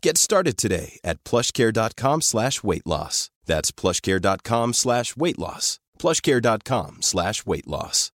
Get started today at plushcare.com slash weight loss. That's plushcare.com slash weight loss. Plushcare.com slash weight loss.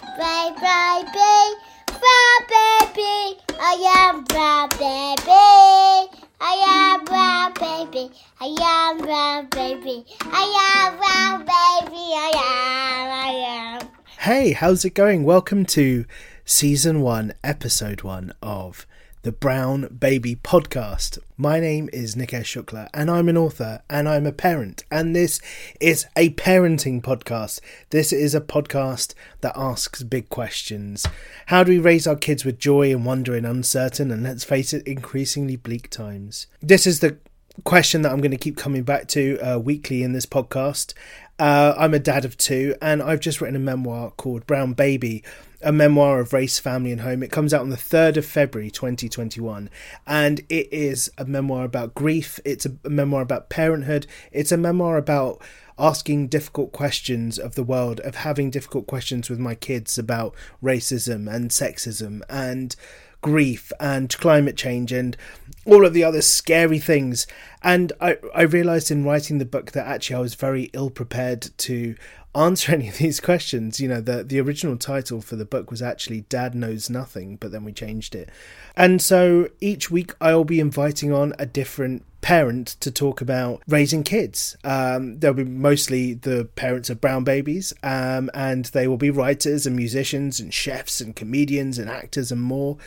Bye, bye, bye, bye, baby. I am brown baby. I am brown baby. I am brown baby. I am brown baby. I am, I am. Hey, how's it going? Welcome to season one, episode one of the Brown Baby Podcast. My name is Nikesh Shukla, and I'm an author and I'm a parent. And this is a parenting podcast. This is a podcast that asks big questions. How do we raise our kids with joy and wonder in uncertain and let's face it, increasingly bleak times? This is the question that I'm going to keep coming back to uh, weekly in this podcast. Uh, I'm a dad of two, and I've just written a memoir called Brown Baby, a memoir of race, family, and home. It comes out on the 3rd of February 2021, and it is a memoir about grief, it's a memoir about parenthood, it's a memoir about asking difficult questions of the world, of having difficult questions with my kids about racism and sexism and grief and climate change and all of the other scary things. And I, I realized in writing the book that actually I was very ill prepared to answer any of these questions. You know, the the original title for the book was actually Dad Knows Nothing, but then we changed it. And so each week I'll be inviting on a different parent to talk about raising kids. Um, they'll be mostly the parents of brown babies, um, and they will be writers and musicians and chefs and comedians and actors and more.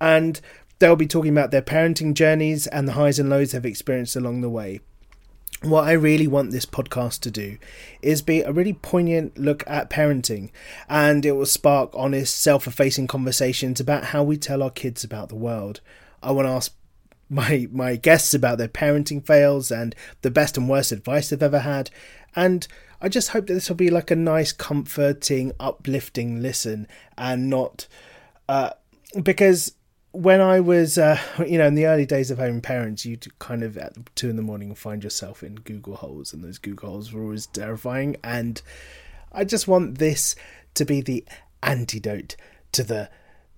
And they'll be talking about their parenting journeys and the highs and lows they've experienced along the way what I really want this podcast to do is be a really poignant look at parenting, and it will spark honest, self effacing conversations about how we tell our kids about the world. I want to ask my my guests about their parenting fails and the best and worst advice they've ever had, and I just hope that this will be like a nice, comforting, uplifting listen, and not uh, because when I was, uh, you know, in the early days of having parents, you'd kind of at two in the morning find yourself in Google holes, and those Google holes were always terrifying. And I just want this to be the antidote to the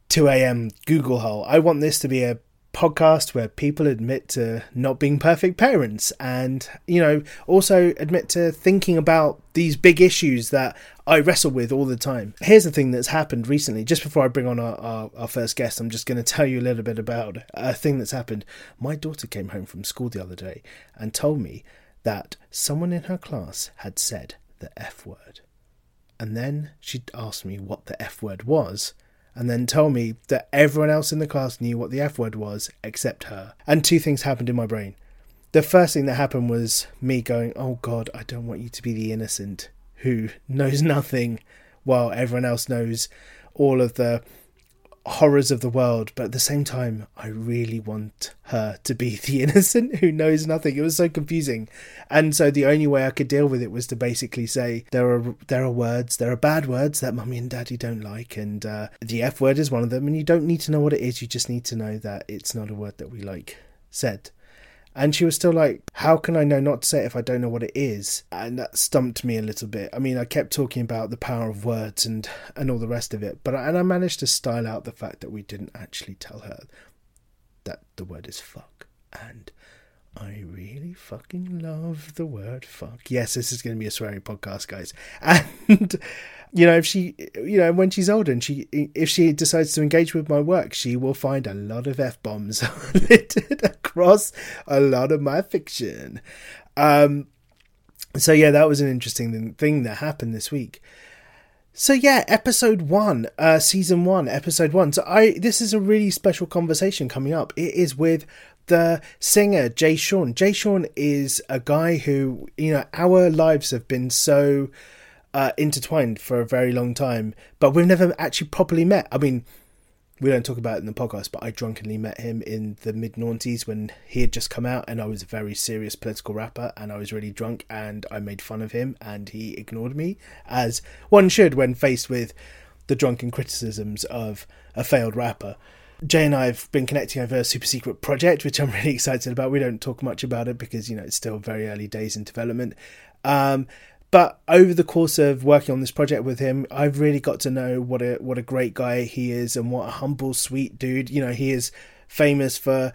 2 a.m. Google hole. I want this to be a podcast where people admit to not being perfect parents and, you know, also admit to thinking about these big issues that I wrestle with all the time. Here's the thing that's happened recently. Just before I bring on our, our, our first guest, I'm just going to tell you a little bit about a thing that's happened. My daughter came home from school the other day and told me that someone in her class had said the F word. And then she asked me what the F word was and then told me that everyone else in the class knew what the F word was except her. And two things happened in my brain. The first thing that happened was me going, Oh God, I don't want you to be the innocent who knows nothing while everyone else knows all of the horrors of the world, but at the same time, I really want her to be the innocent who knows nothing. It was so confusing, and so the only way I could deal with it was to basically say there are there are words, there are bad words that mummy and daddy don't like, and uh, the F word is one of them. And you don't need to know what it is; you just need to know that it's not a word that we like said. And she was still like, How can I know not to say it if I don't know what it is? And that stumped me a little bit. I mean, I kept talking about the power of words and, and all the rest of it, but and I managed to style out the fact that we didn't actually tell her that the word is fuck. And I really fucking love the word fuck. Yes, this is going to be a swearing podcast, guys. And you know, if she, you know, when she's older and she, if she decides to engage with my work, she will find a lot of f bombs littered across a lot of my fiction. Um, So yeah, that was an interesting thing that happened this week. So yeah, episode one, uh, season one, episode one. So I, this is a really special conversation coming up. It is with the singer Jay Sean. Jay Sean is a guy who, you know, our lives have been so uh, intertwined for a very long time, but we've never actually properly met. I mean, we don't talk about it in the podcast, but I drunkenly met him in the mid noughties when he had just come out, and I was a very serious political rapper, and I was really drunk, and I made fun of him, and he ignored me, as one should when faced with the drunken criticisms of a failed rapper. Jay and I have been connecting over a super secret project, which I'm really excited about. We don't talk much about it because you know it's still very early days in development. Um, but over the course of working on this project with him, I've really got to know what a what a great guy he is and what a humble, sweet dude. You know, he is famous for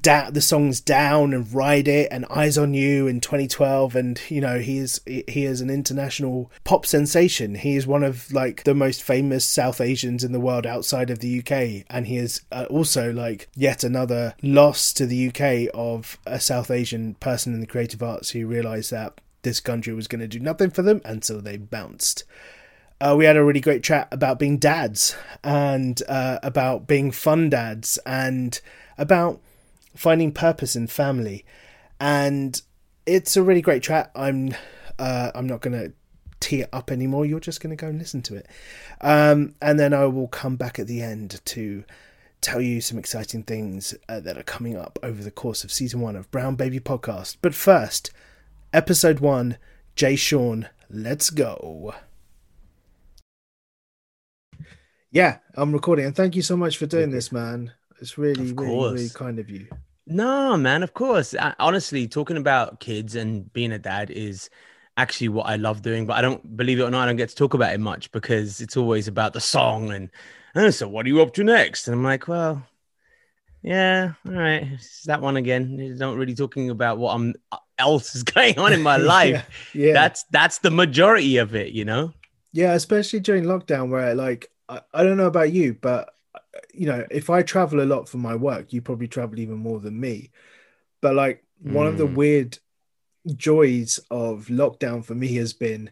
da- the songs "Down" and "Ride It" and "Eyes on You" in 2012, and you know he is he is an international pop sensation. He is one of like the most famous South Asians in the world outside of the UK, and he is uh, also like yet another loss to the UK of a South Asian person in the creative arts who realised that this country was going to do nothing for them, and so they bounced. Uh, we had a really great chat about being dads and uh, about being fun dads and about finding purpose in family. And it's a really great track. I'm uh, I'm not going to tee it up anymore. You're just going to go and listen to it, um, and then I will come back at the end to tell you some exciting things uh, that are coming up over the course of season one of Brown Baby Podcast. But first episode one, Jay Sean. Let's go. Yeah, I'm recording, and thank you so much for doing this, man. It's really, really, really kind of you. No, man, of course. I, honestly, talking about kids and being a dad is actually what I love doing, but I don't believe it or not, I don't get to talk about it much because it's always about the song and oh, so what are you up to next? And I'm like, well, yeah, all right, it's that one again. You're not really talking about what I'm uh, else is going on in my life. yeah, yeah, that's that's the majority of it, you know. Yeah, especially during lockdown, where like I, I don't know about you, but you know, if I travel a lot for my work, you probably travel even more than me. But like one mm. of the hmm. weird joys of lockdown for me has been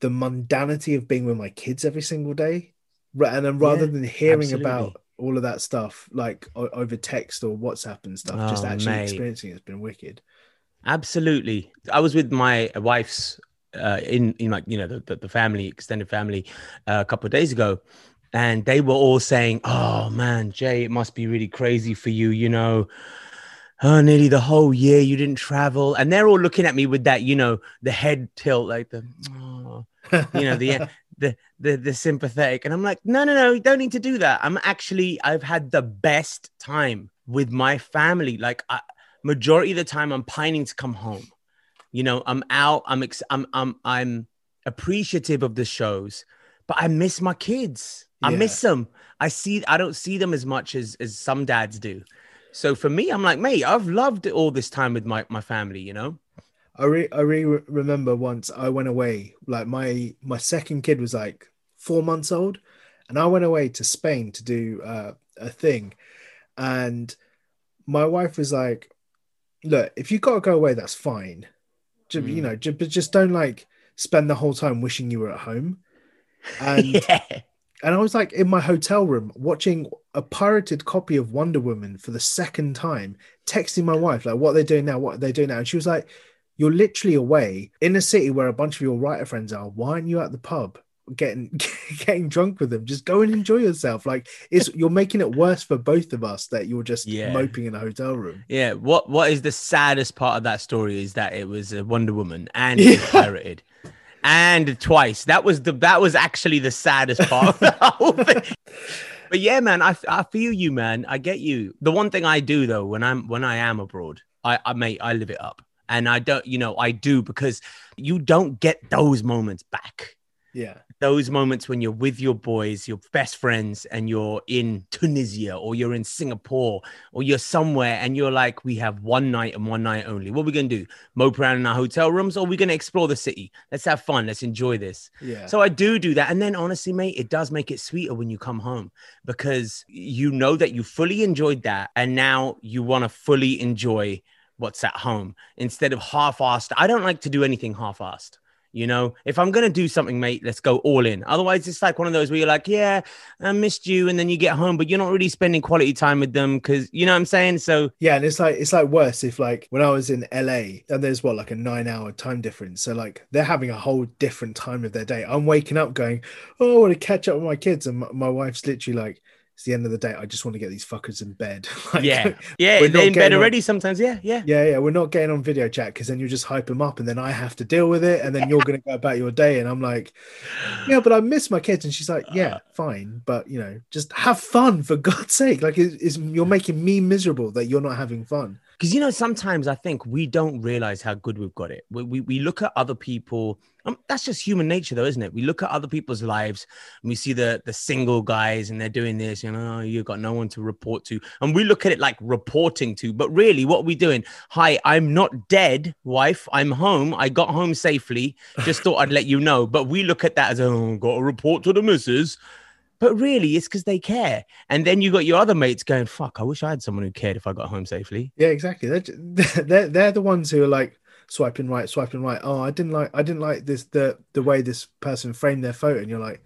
the mundanity of being with my kids every single day. And then rather yeah, than hearing absolutely. about all of that stuff like over text or WhatsApp and stuff, oh, just actually mate. experiencing it's been wicked. Absolutely. I was with my wife's uh, in in like you know the, the family extended family uh, a couple of days ago and they were all saying oh man jay it must be really crazy for you you know oh nearly the whole year you didn't travel and they're all looking at me with that you know the head tilt like the oh, you know the the the the sympathetic and i'm like no no no you don't need to do that i'm actually i've had the best time with my family like I, majority of the time I'm pining to come home. You know, I'm out. I'm ex- I'm I'm I'm appreciative of the shows, but I miss my kids. I miss them. I see. I don't see them as much as as some dads do. So for me, I'm like, mate, I've loved all this time with my my family. You know. I re- I really remember once I went away. Like my my second kid was like four months old, and I went away to Spain to do uh, a thing, and my wife was like, look, if you got to go away, that's fine. Just, mm. You know, just, but just don't like spend the whole time wishing you were at home. And yeah. And I was like in my hotel room watching a pirated copy of Wonder Woman for the second time, texting my wife like, "What are they doing now? What are they doing now?" And she was like, "You're literally away in a city where a bunch of your writer friends are. Why aren't you at the pub?" getting getting drunk with them just go and enjoy yourself like it's you're making it worse for both of us that you're just yeah. moping in a hotel room yeah what what is the saddest part of that story is that it was a wonder woman and yeah. pirated and twice. That was the that was actually the saddest part of the whole thing. But yeah man i i feel you man. I get you. The one thing i do though when i'm when i am abroad i i mate i live it up. And i don't you know i do because you don't get those moments back. Yeah those moments when you're with your boys, your best friends, and you're in Tunisia or you're in Singapore or you're somewhere and you're like, we have one night and one night only. What are we going to do? Mope around in our hotel rooms or are we going to explore the city? Let's have fun. Let's enjoy this. Yeah. So I do do that. And then honestly, mate, it does make it sweeter when you come home because you know that you fully enjoyed that. And now you want to fully enjoy what's at home instead of half-assed. I don't like to do anything half-assed. You know, if I'm gonna do something, mate, let's go all in. Otherwise, it's like one of those where you're like, "Yeah, I missed you," and then you get home, but you're not really spending quality time with them because you know what I'm saying. So Yeah, and it's like it's like worse if like when I was in LA and there's what like a nine hour time difference. So like they're having a whole different time of their day. I'm waking up going, Oh, I want to catch up with my kids. And my, my wife's literally like, It's the end of the day. I just want to get these fuckers in bed. Like, yeah, yeah, we're in bed getting on- already. Sometimes, yeah, yeah. Yeah, yeah, we're not getting on video chat because then you just hype them up and then I have to deal with it and then you're going to go about your day and I'm like, yeah, but I miss my kids and she's like, yeah, uh. fine, but you know, just have fun for God's sake. Like, it's, you're making me miserable that you're not having fun. Because you know sometimes i think we don't realize how good we've got it. We, we, we look at other people um, that's just human nature though isn't it? We look at other people's lives and we see the the single guys and they're doing this you know you've got no one to report to. And we look at it like reporting to but really what are we doing? Hi i'm not dead wife. I'm home. I got home safely. Just thought i'd let you know. But we look at that as oh got to report to the missus but really, it's because they care. And then you got your other mates going, "Fuck! I wish I had someone who cared if I got home safely." Yeah, exactly. They're, they're they're the ones who are like swiping right, swiping right. Oh, I didn't like I didn't like this the the way this person framed their photo, and you're like,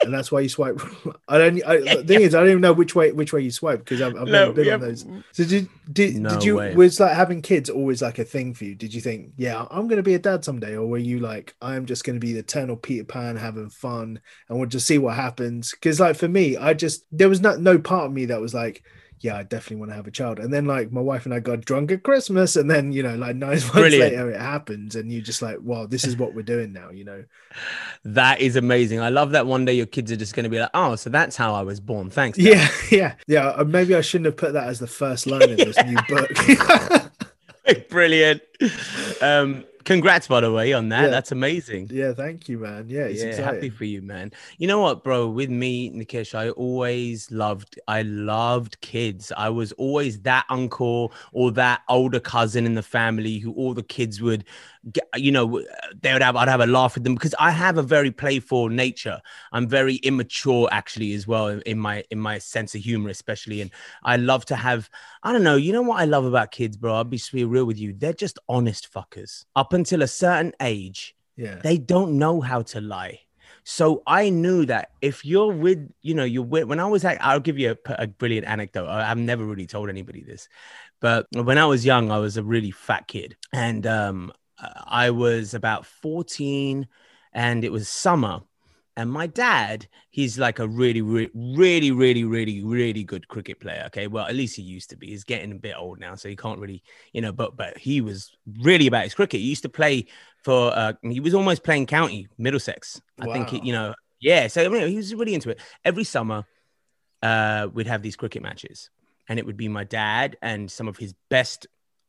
and that's why you swipe. I don't. I, the thing is, I don't even know which way which way you swipe because I've, I've No, never been we on those. So did did No did you way. was like having kids always like a thing for you? Did you think, yeah, I'm gonna be a dad someday, or were you like, I'm just gonna be the eternal Peter Pan having fun and we'll just see what happens? Because like for me, I just there was not no part of me that was like yeah, I definitely want to have a child. And then like my wife and I got drunk at Christmas, and then you know, like nine months Brilliant. later, it happens, and you're just like, wow, this is what we're doing now, you know? That is amazing. I love that one day your kids are just going to be like, "Oh, so that's how I was born." Thanks. Dad." Yeah, yeah, yeah. uh, Maybe I shouldn't have put that as the first line in this new book. Brilliant. Um, congrats, by the way, on that. Yeah. That's amazing. yeah, thank you, man. Yeah, it's yeah, exciting. happy for you, man. You know what, bro? With me, Nikesh, I always loved, I loved kids. I was always that uncle or that older cousin in the family who all the kids would, you know, they would have, I'd have a laugh with them because I have a very playful nature. I'm very immature, actually, as well in my in my sense of humor, especially. And I love to have, I don't know, you know what I love about kids, bro? I'll be real with you. They're just honest fuckers. Up until a certain age, Yeah, they don't know how to lie. So I knew that if you're with, you know, you're with, when I was like, I'll give you a, a brilliant anecdote. I, I've never really told anybody this, but when I was young, I was a really fat kid and um, I was about 14 and it was summer. And my dad, he's like a really, really, really, really, really, really good cricket player. Okay. Well, at least he used to be. He's getting a bit old now. So he can't really, you know, but but he was really about his cricket. He used to play for uh he was almost playing county Middlesex. I think he, you know, yeah. So I mean, he was really into it. Every summer, uh, we'd have these cricket matches, and it would be my dad and some of his best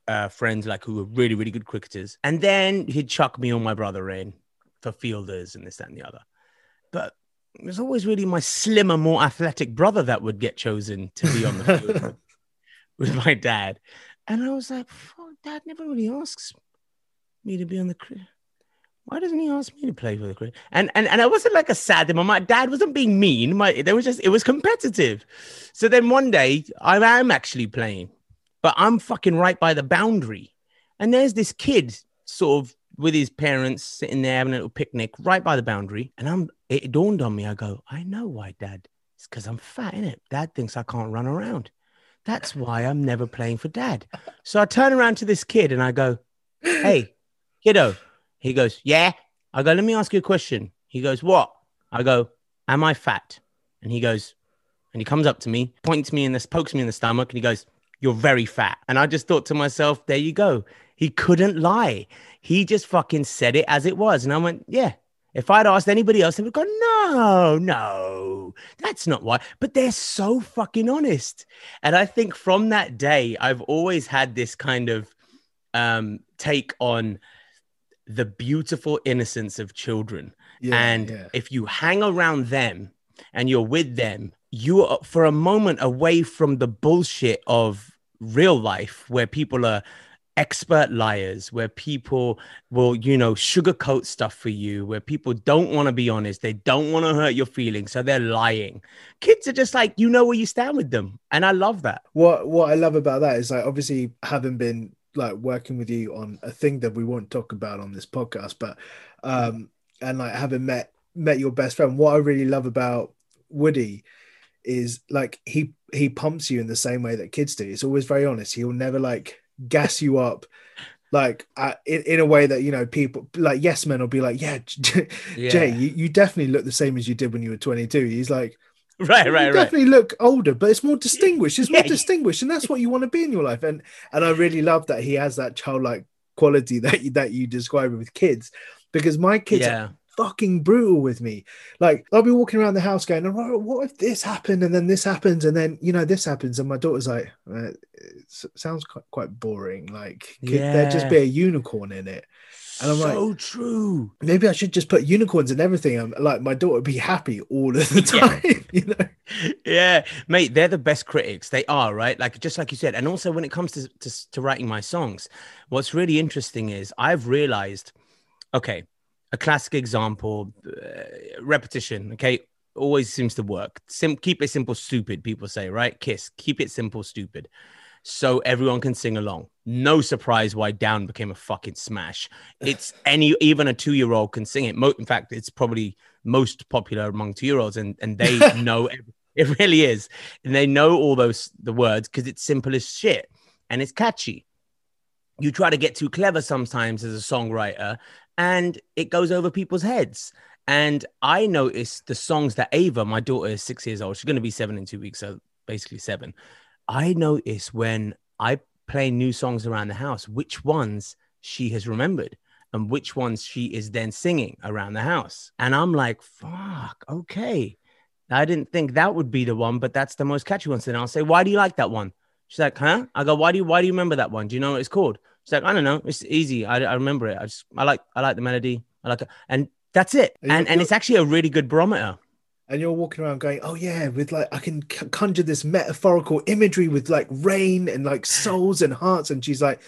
uh, friends, like who were really, really good cricketers. And then he'd chuck me or my brother in for fielders and this, that, and the other. But it was always really my slimmer, more athletic brother that would get chosen to be on the field with, with my dad. And I was like, "Fuck, dad never really asks me to be on the cricket. Why doesn't he ask me to play for the cricket? And and and I wasn't like a sad. My dad wasn't being mean. My there was just it was competitive. So then one day I am actually playing, but I'm fucking right by the boundary. And there's this kid sort of with his parents sitting there having a little picnic right by the boundary. And I'm it dawned on me, I go, I know why, Dad. It's because I'm fat, in it. Dad thinks I can't run around. That's why I'm never playing for dad. So I turn around to this kid and I go, Hey, kiddo. He goes, Yeah. I go, Let me ask you a question. He goes, What? I go, Am I fat? And he goes, and he comes up to me, points me in this, pokes me in the stomach, and he goes, You're very fat. And I just thought to myself, There you go. He couldn't lie. He just fucking said it as it was. And I went, Yeah. If I'd asked anybody else, they would go, No, no, that's not why. But they're so fucking honest. And I think from that day, I've always had this kind of um, take on the beautiful innocence of children. Yeah, and yeah. if you hang around them and you're with them, you are for a moment away from the bullshit of real life where people are expert liars, where people will, you know, sugarcoat stuff for you, where people don't want to be honest, they don't want to hurt your feelings, so they're lying. Kids are just like, you know where you stand with them. And I love that. what what I love about that is like obviously having been like working with you on a thing that we won't talk about on this podcast, but um, and like having met met your best friend, what I really love about Woody is like he he pumps you in the same way that kids do. It's always very honest. He'll never like gas you up like uh, in, in a way that you know people like yes men will be like yeah, Yeah. jay you, you definitely look the same as you did when you were 22 he's like Right, right, right. definitely look older but it's more distinguished it's more yeah. distinguished and that's what you want to be in your life and and i really love that he has that childlike quality that you, that you describe with kids because my kids Yeah. Fucking brutal with me. Like I'll be walking around the house going, "Oh, "What if this happened and then this happens and then you know this happens?" And my daughter's like, uh, "It sounds quite quite boring. Like could there just be a unicorn in it?" And I'm like, so true. Maybe I should just put unicorns in everything. I'm like my daughter would be happy all of the Yeah. time. You know, yeah, mate, they're the best critics. They are, right? Like just like you said. And also when it comes to, to to writing my songs, what's really interesting is I've realized, okay, a classic example, uh, repetition. Okay, always seems to work. Sim- keep it simple, stupid. People say, right? Kiss. Keep it simple, stupid. So everyone can sing along. No surprise why Down became a fucking smash. It's any even a two year old can sing it. Mo- in fact, it's probably most popular among two year olds, and and they know every- it really is, and they know all those the words because it's simple as shit and it's catchy. You try to get too clever sometimes as a songwriter, and it goes over people's heads. And I noticed the songs that Ava, my daughter, is six years old. She's going to be seven in two weeks, so basically seven. I notice when I play new songs around the house, which ones she has remembered and which ones she is then singing around the house. And I'm like, fuck, okay. I didn't think that would be the one, but that's the most catchy one. So then I'll say, why do you like that one? She's like, huh? I go, why do you why do you remember that one? Do you know what it's called? She's like, I don't know. It's easy. I, I remember it. I just I like I like the melody. I like it. And that's it. You- And and it's actually a really good barometer. and you're walking around going, "Oh yeah," with like I can conjure this metaphorical imagery with like rain and like souls and hearts, and she's like,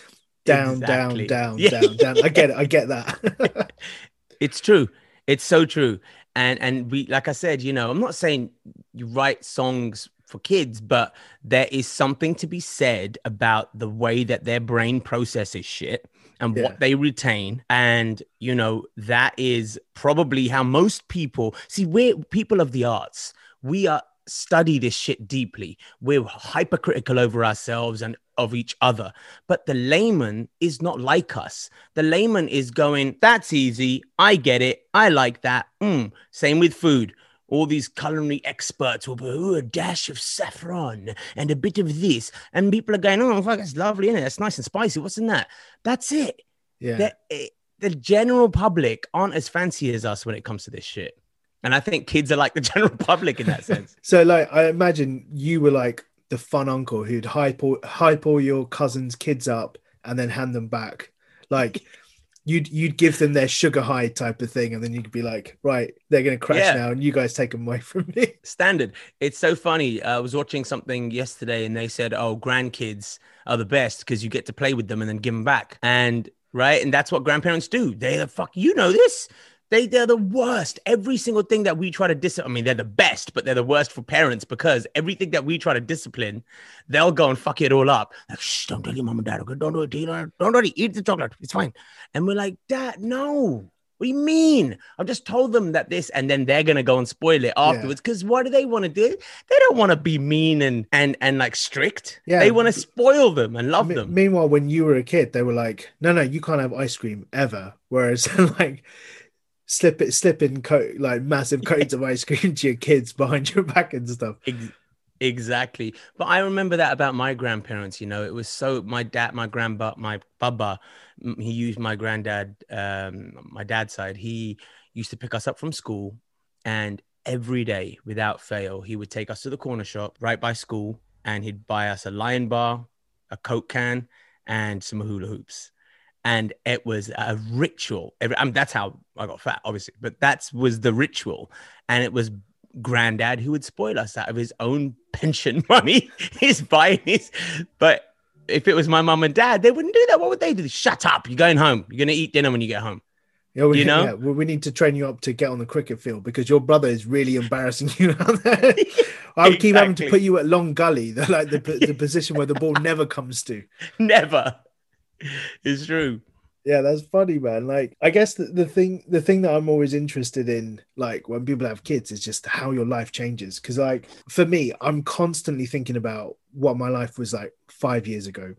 "Down, Exactly. down, down, Yeah. down, down." I get it. I get that. It's true. It's so true. And and we like I said, you know, I'm not saying you write songs for kids, but there is something to be said about the way that their brain processes shit and Yeah. what they retain. And you know, that is probably how most people see we're people of the arts. We are study this shit deeply. We're hypercritical over ourselves and of each other. But the layman is not like us. The layman is going, that's easy. I get it. I like that. Mm. Same with food. All these culinary experts will be, "Ooh, a dash of saffron and a bit of this. And people are going, oh, fuck, it's lovely, is it? That's nice and spicy. What's in that? That's it. yeah, The, eh, the general public aren't as fancy as us when it comes to this shit. And I think kids are like the general public in that sense. So like I imagine you were like the fun uncle who'd hype all, hype all your cousins' kids up and then hand them back. Like you'd you'd give them their sugar high type of thing, and then you'd be like, right, they're gonna crash Yeah. now, and you guys take them away from me. standard. It's so funny. Uh, I was watching something yesterday and they said, oh, grandkids are the best because you get to play with them and then give them back. And right. And that's what grandparents do. They're the fuck, you know this. They, they're the worst. Every single thing that we try to discipline, I mean, they're the best, but they're the worst for parents because everything that we try to discipline, they'll go and fuck it all up. Like, shh, don't tell your mom and dad. Okay, don't do it. Don't, don't do it. Eat the chocolate. It's fine. And we're like, Dad, no. What do you mean? I've just told them that this, and then they're gonna go and spoil it afterwards. Because what do they want to do? They don't want to be mean and and and like strict. Yeah. They want to spoil them and love Me- them. Meanwhile, when you were a kid, they were like, "No, no, you can't have ice cream ever." Whereas, like, slip it, slipping coat like massive coats of ice cream to your kids behind your back and stuff. Ex- exactly. But I remember that about my grandparents. You know, it was so my dad, my grandpa, my baba. He used my granddad, um, my dad's side. He used to pick us up from school, and every day, without fail, he would take us to the corner shop right by school, and he'd buy us a Lion bar, a Coke can, and some hula hoops. And it was a ritual. I mean, that's how I got fat, obviously, but that was the ritual. And it was granddad who would spoil us out of his own pension money. He's buying his, but if it was my mum and dad, they wouldn't do that. What would they do? Shut up! You're going home. You're gonna eat dinner when you get home. Yeah, we, You know? yeah, we we need to train you up to get on the cricket field because your brother is really embarrassing you out there. I would keep having to put you at long gully, the, like the, the position where the ball never comes to. Never. it's true. Yeah, that's funny, man. Like, I guess the, the thing, the thing that I'm always interested in, like when people have kids, is just how your life changes. Because, like, for me, I'm constantly thinking about what my life was like five years ago,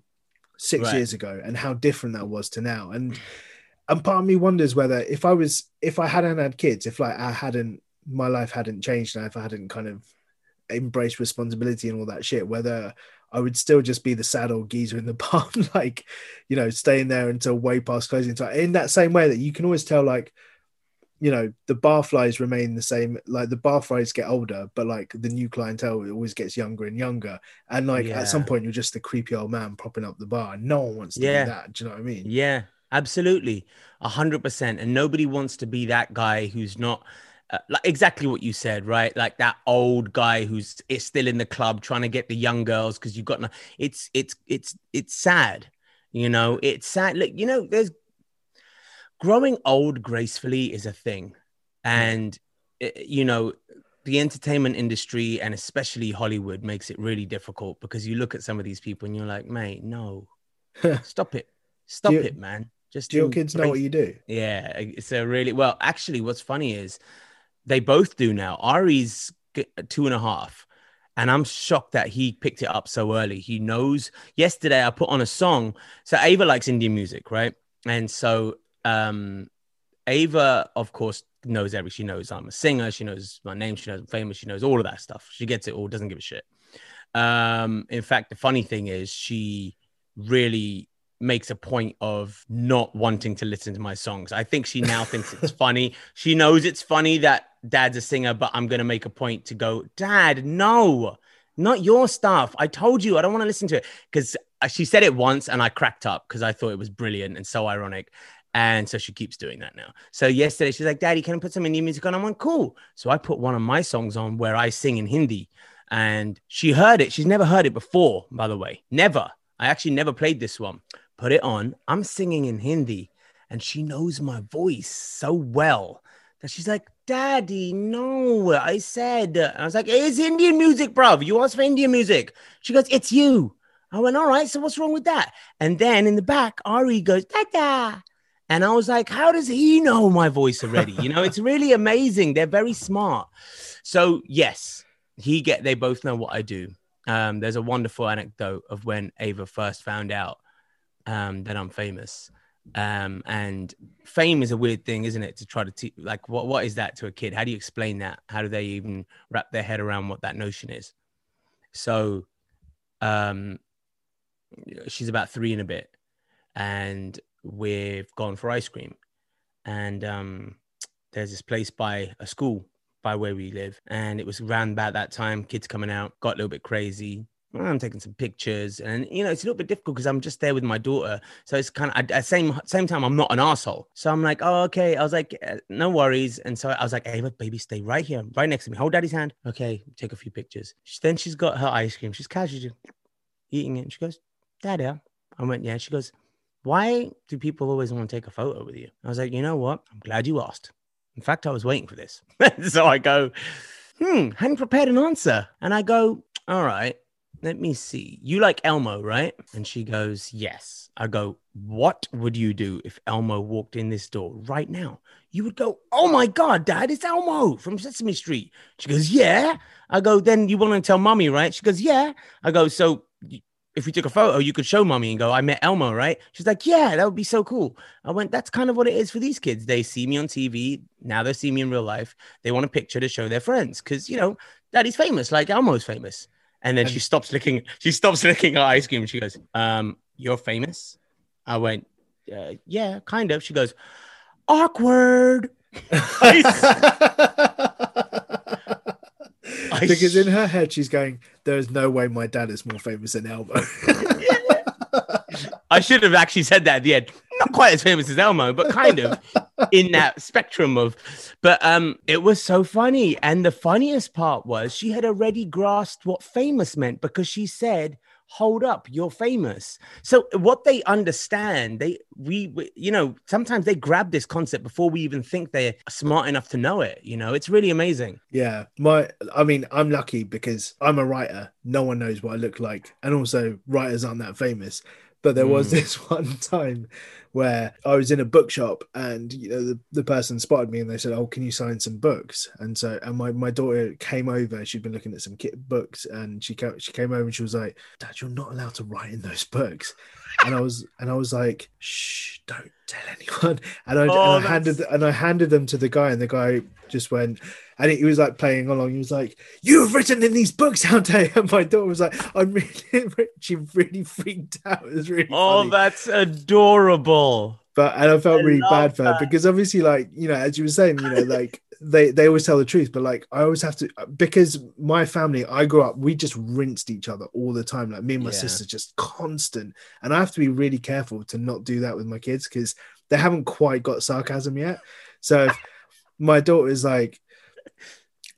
six Right. years ago, and how different that was to now. And and part of me wonders whether if I was, if I hadn't had kids, if like I hadn't, my life hadn't changed, and if I hadn't kind of embraced responsibility and all that shit, whether I would still just be the sad old geezer in the bar, like, you know, staying there until way past closing time. In that same way that you can always tell, like, you know, the bar flies remain the same. Like the bar flies get older, but like the new clientele always gets younger and younger. And like at some point, you're just the creepy old man propping up the bar. No one wants to Yeah. be that. Do you know what I mean? Yeah, absolutely. A hundred percent. And nobody wants to be that guy who's not uh, like exactly what you said, right? Like that old guy who's is still in the club trying to get the young girls because you've got no. It's it's it's it's sad, you know. It's sad. Like you know, there's growing old gracefully is a thing, and uh, you know. The entertainment industry and especially Hollywood makes it really difficult because you look at some of these people and you're like, mate, no, stop it, stop you- it, man. Just Do your kids know what you do? yeah, it's a really well. Actually, what's funny is they both do now. Ari's two and a half, and I'm shocked that he picked it up so early. He knows. Yesterday, I put on a song. So Ava likes Indian music, right? And so um Ava, of course, knows every. She knows I'm a singer. She knows my name. She knows I'm famous. She knows all of that stuff. She gets it all. Doesn't give a shit. Um, in fact, the funny thing is, she really makes a point of not wanting to listen to my songs. I think she now thinks it's funny. She knows it's funny that dad's a singer, but I'm going to make a point to go, Dad, no, not your stuff. I told you I don't want to listen to it because uh, she said it once and I cracked up because I thought it was brilliant and so ironic. And so she keeps doing that now. So yesterday she's like, Daddy, can I put some Indian music on? I went, cool. So I put one of my songs on where I sing in Hindi and she heard it. She's never heard it before, by the way. Never. I actually never played this one. Put it on. I'm singing in Hindi and she knows my voice so well that she's like, Daddy, no, I said, I was like, it's Indian music, bruv. You asked for Indian music. She goes, it's you. I went, all right, so what's wrong with that? And then in the back, Ari goes, Dada. And I was like, how does he know my voice already? You know, it's really amazing. They're very smart. So yes, he get they both know what I do. Um, there's a wonderful anecdote of when Ava first found out um, that I'm famous. Um, and fame is a weird thing, isn't it? To try to te- like, what what is that to a kid? How do you explain that? How do they even wrap their head around what that notion is? So, um, she's about three and a bit, and we've gone for ice cream, and um, there's this place by a school by where we live, and it was around about that time. Kids coming out, got a little bit crazy. I'm taking some pictures, and you know it's a little bit difficult because I'm just there with my daughter. So it's kind of at the same same time I'm not an asshole. So I'm like, oh okay. I was like, "Uh, no worries. And so I was like, Ava, baby, stay right here, right next to me. Hold daddy's hand. Okay, take a few pictures. Then she's got her ice cream. She's casually eating it. And she goes, Daddy. I went, yeah. She goes, why do people always want to take a photo with you? I was like, you know what? I'm glad you asked. In fact, I was waiting for this. so I go, hmm, hadn't prepared an answer. And I go, all right, let me see. You like Elmo, right? And she goes, yes. I go, what would you do if Elmo walked in this door right now? You would go, oh my God, dad, it's Elmo from Sesame Street. She goes, yeah. I go, then you want to tell mommy, right? She goes, yeah. I go, so if we took a photo, you could show mommy and go, I met Elmo, right? She's like, yeah, that would be so cool. I went, that's kind of what it is for these kids. They see me on TV. Now they see me in real life. They want a picture to show their friends because, you know, daddy's famous, like Elmo's famous. And then she stops licking, she stops licking her ice cream. She goes, um, you're famous? I went, uh, yeah, kind of. She goes, awkward. because in her head she's going, "There's no way my dad is more famous than Elmo." I should have actually said that at the end. Not quite as famous as Elmo, but kind of in that spectrum of. But um, it was so funny, and the funniest part was she had already grasped what famous meant because she said, "Hold up, you're famous." So what they understand, they we, we you know sometimes they grab this concept before we even think they're smart enough to know it. You know, it's really amazing. yeah, my, I mean, I'm lucky because I'm a writer. No one knows what I look like, and also writers aren't that famous. But there was Mm. this one time where I was in a bookshop and you know the, the person spotted me and they said, "Oh, can you sign some books?" And so and my, my daughter came over. She'd been looking at some kit books and she came she came over and she was like, "Dad, you're not allowed to write in those books." And I was and I was like, "Shh, don't tell anyone." And I, Oh, and I handed and I handed them to the guy and the guy just went and he was like playing along. He was like, "You've written in these books, Dante." And my daughter was like, "I'm really." She really freaked out. It was really. Oh, funny. that's adorable. But and I felt I really bad for her that. because obviously, like you know, as you were saying, you know, like they they always tell the truth, but like I always have to because my family, I grew up, we just rinsed each other all the time. Like me and my Yeah. sister, just constant, and I have to be really careful to not do that with my kids because they haven't quite got sarcasm yet. So if my daughter is like.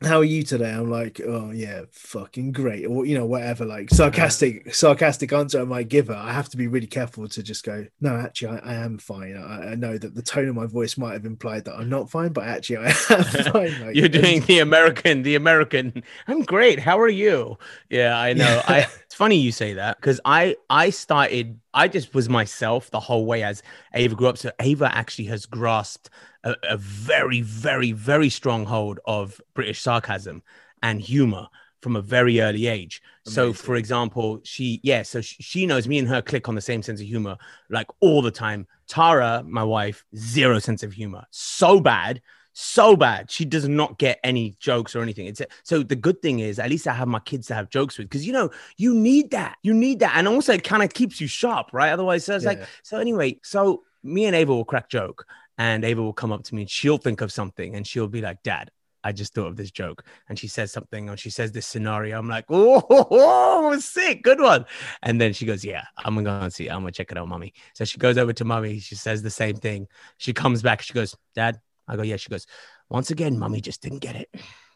How are you today? I'm like, oh yeah, fucking great, or you know, whatever, like sarcastic, sarcastic answer I might give her. I have to be really careful to just go, no, actually, I, I am fine. I, I know that the tone of my voice might have implied that I'm not fine, but actually, I am fine. Like, You're doing the American, the American. I'm great. How are you? Yeah, I know. I it's funny you say that because I I started. I just was myself the whole way as Ava grew up. So Ava actually has grasped a, a very, very, very strong hold of British sarcasm and humor from a very early age. So, for example, she yeah, so she, she knows me and her click on the same sense of humor like all the time. Tara, my wife, zero sense of humor, so bad so bad. She does not get any jokes or anything. It's so the good thing is at least I have my kids to have jokes with because you know you need that. You need that, and also it kind of keeps you sharp, right? Otherwise, so it's like Yeah. so. Anyway, so me and Ava will crack joke, and Ava will come up to me and she'll think of something, and she'll be like, "Dad." I just thought of this joke, and she says something, or she says this scenario. I'm like, "Oh, sick, good one!" And then she goes, "Yeah, I'm gonna go and see. it. I'm gonna check it out, mommy." So she goes over to mommy. She says the same thing. She comes back. She goes, "Dad." I go, "Yeah." She goes, once again, mommy just didn't get it.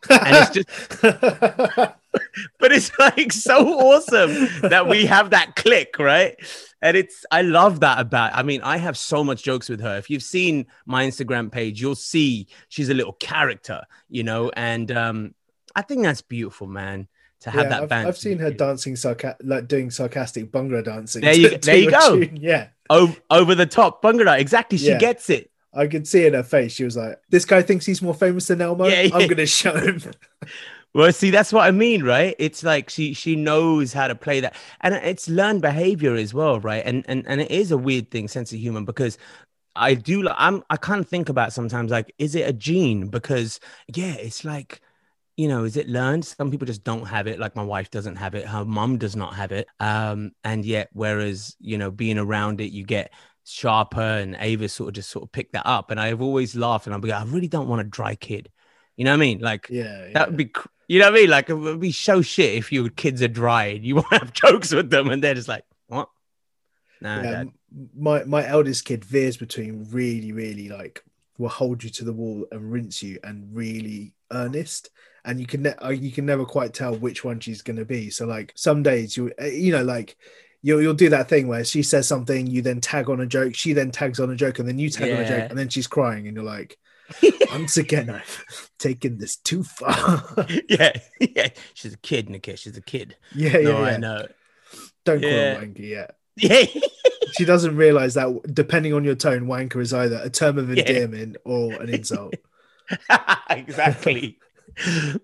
And it's just, but it's like so awesome that we have that click, right? And it's, I love that about, I mean, I have so much jokes with her. If you've seen my Instagram page, you'll see she's a little character, you know, and um, I think that's beautiful, man, to have yeah, that I've, band. I've seen her dancing, sarca- like doing sarcastic bhangra dancing. There you- to- there to you go. tune. Yeah, over, over the top, Bhangra. Exactly. She Yeah. gets it. I could see in her face. She was like, "This guy thinks he's more famous than Elmo. Yeah, yeah. I'm gonna show him." Well, see, that's what I mean, right? It's like she she knows how to play that, and it's learned behavior as well, right? And and and it is a weird thing, sense of humor, because I do. li- I'm I kind of think about sometimes like, is it a gene? Because yeah, it's like. You know, is it learned? Some people just don't have it. Like my wife doesn't have it. Her mom does not have it. Um, and yet, whereas you know, being around it, you get sharper. And Ava sort of just sort of picked that up. And I've always laughed, and I'm like, I really don't want a dry kid. You know what I mean? Like, Yeah, yeah. that would be, you know what I mean? Like it would be so shit if your kids are dry and you want to have jokes with them and they're just like, what? Nah, Yeah, my my eldest kid veers between really, really like will hold you to the wall and rinse you, and really earnest. And you can ne- uh, you can never quite tell which one she's going to be. So like some days you uh, you know like. You'll, you'll do that thing where she says something, you then tag on a joke, she then tags on a joke, and then you tag on a joke, and then she's crying, and you're like, once again, I've taken this too far. yeah, yeah. She's a kid, Nikia. She's a kid. yeah, yeah, no, yeah. I know. Don't call her wanky yet. Yeah. She doesn't realize that depending on your tone, wanker is either a term of Yeah. endearment or an insult. exactly.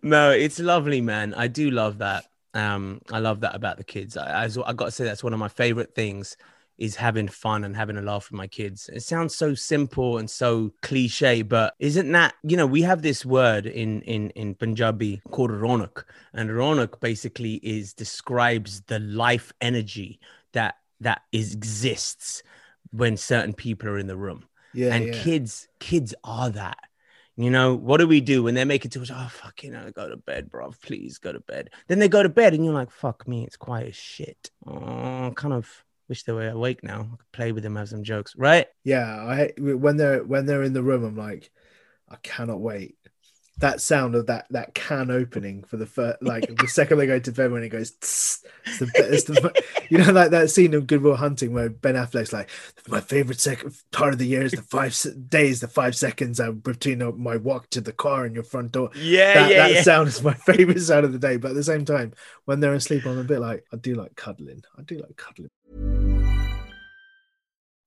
no, it's lovely, man. I do love that. Um, I love that about the kids. I, I, I got to say that's one of my favorite things is having fun and having a laugh with my kids. It sounds so simple and so cliche, but isn't that you know we have this word in in in Punjabi called ronak, and ronak basically is describes the life energy that that is exists when certain people are in the room Yeah, and yeah. kids kids are that you know what do we do when they're making to us? Oh fucking, know go to bed bro. Please go to bed. Then they go to bed and you're like fuck me it's quiet as shit. Oh kind of wish they were awake now. I could play with them have some jokes right? Yeah. I when they're when they're in the room, I'm like, I cannot wait. That sound of that that can opening for the first like the second they go to bed when it goes, tss, it's the, it's the you know like that scene of Good Will Hunting where Ben Affleck's like, my favorite second part of the year is the five se- days, the five seconds uh, between my walk to the car and your front door. yeah that, yeah that yeah sound is my favorite sound of the day. But at the same time, when they're asleep, I'm a bit like, I do like cuddling. I do like cuddling.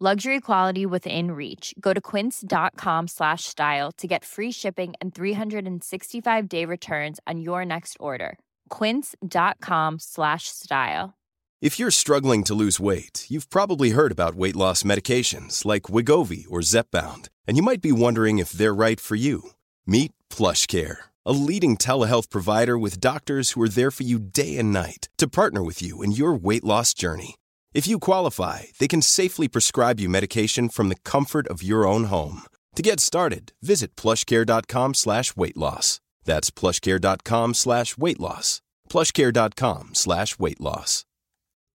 Luxury quality within reach. Go to quince.com slash style to get free shipping and 365 day returns on your next order. Quince.com slash style. If you're struggling to lose weight, you've probably heard about weight loss medications like Wegovy or Zepbound, and you might be wondering if they're right for you. Meet Plush Care, a leading telehealth provider with doctors who are there for you day and night to partner with you in your weight loss journey. If you qualify, they can safely prescribe you medication from the comfort of your own home. To get started, visit plushcare.com slash weight loss. That's plushcare.com slash weight loss. plushcare.com slash weight loss.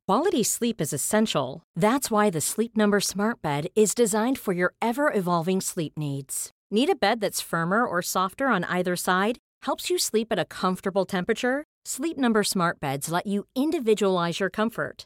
Quality sleep is essential. That's why the Sleep Number Smart Bed is designed for your ever evolving sleep needs. Need a bed that's firmer or softer on either side? Helps you sleep at a comfortable temperature? Sleep Number Smart Beds let you individualize your comfort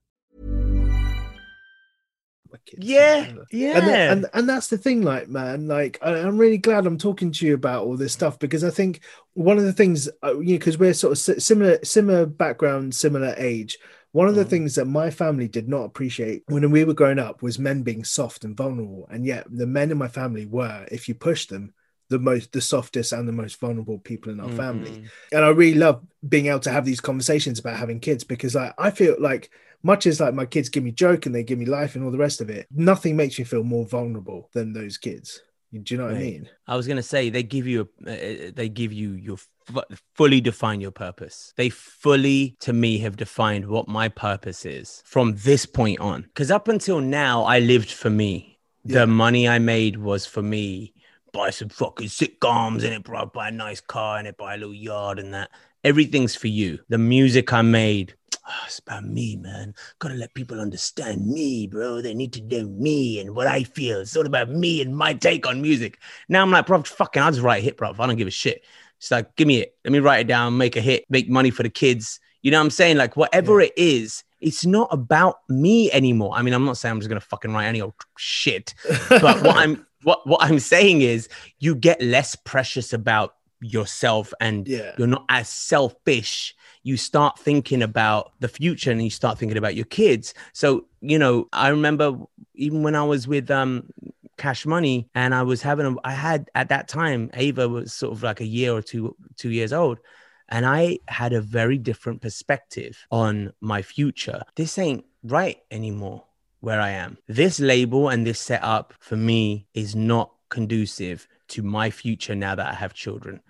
Yeah, yeah. And, and and that's the thing, like man, like I, I'm really glad I'm talking to you about all this stuff because I think one of the things, uh, you know, because we're sort of similar, similar background, similar age. One of the Mm. things that my family did not appreciate when we were growing up was men being soft and vulnerable, and yet the men in my family were, if you push them, the most, the softest and the most vulnerable people in our family Mhm. and I really love being able to have these conversations about having kids because I, I feel like much as like my kids give me joke and they give me life and all the rest of it, nothing makes me feel more vulnerable than those kids. Do you know what I mean? I was gonna say they give you a, uh, they give you your fu- fully define your purpose. They fully, to me, have defined what my purpose is from this point on. Because up until now, I lived for me. Yeah. The money I made was for me. Buy some fucking sitcoms in it, bro. Buy a nice car in it. Buy a little yard and that. Everything's for you. The music I made. ah, it's about me, man. Gotta let people understand me, bro. They need to know me and what I feel. It's all about me and my take on music. Now I'm like, bro, fucking, I'll just write a hit, bro. I don't give a shit. It's like, give me it. Let me write it down, make a hit, make money for the kids. You know what I'm saying? Like, whatever it is, it's not about me anymore. I mean, I'm not saying I'm just gonna fucking write any old shit, but what I'm what what I'm saying is you get less precious about yourself and Yeah. you're not as selfish. You start thinking about the future and you start thinking about your kids. So you know i remember even when i was with um cash money and i was having a, i had at that time ava was sort of like a year or two two years old and i had a very different perspective on my future. This ain't right anymore where i am this label and this setup for me is not conducive to my future now that i have children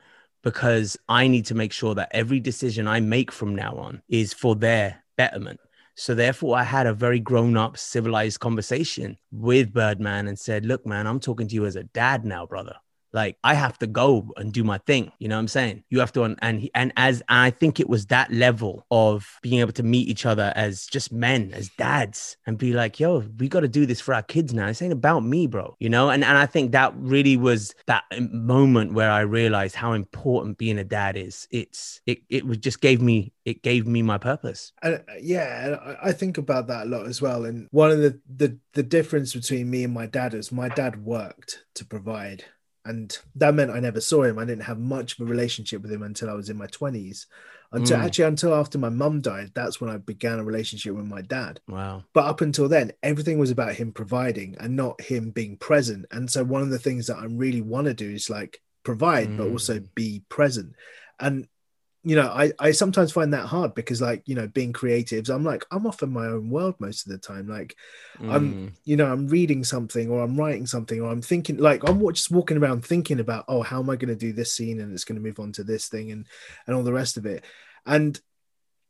because I need to make sure that every decision I make from now on is for their betterment. So therefore, I had a very grown-up, civilized conversation with Birdman and said, "Look, man, I'm talking to you as a dad now, brother. Like I have to go and do my thing. You know what I'm saying? You have to, and and, and as and I think it was that level of being able to meet each other as just men, as dads, and be like, yo, we got to do this for our kids now. This ain't about me, bro. You know, and and I think that really was that moment where I realized how important being a dad is. It's it it was just gave me it gave me my purpose. Uh, yeah, I think about that a lot as well. And one of the, the the difference between me and my dad is my dad worked to provide, and that meant I never saw him. I didn't have much of a relationship with him until I was in my twenties. Until Mm. actually until after my mum died, that's when I began a relationship with my dad. Wow. But up until then, everything was about him providing and not him being present. And so one of the things that I really want to do is like provide, but also Mm. be present. And you know, I, I sometimes find that hard because like, you know, being creatives, I'm like, I'm off in my own world most of the time. Like I'm Mm. you know, I'm reading something or I'm writing something or I'm thinking like I'm just walking around thinking about, oh, how am I going to do this scene and it's going to move on to this thing and and all the rest of it. And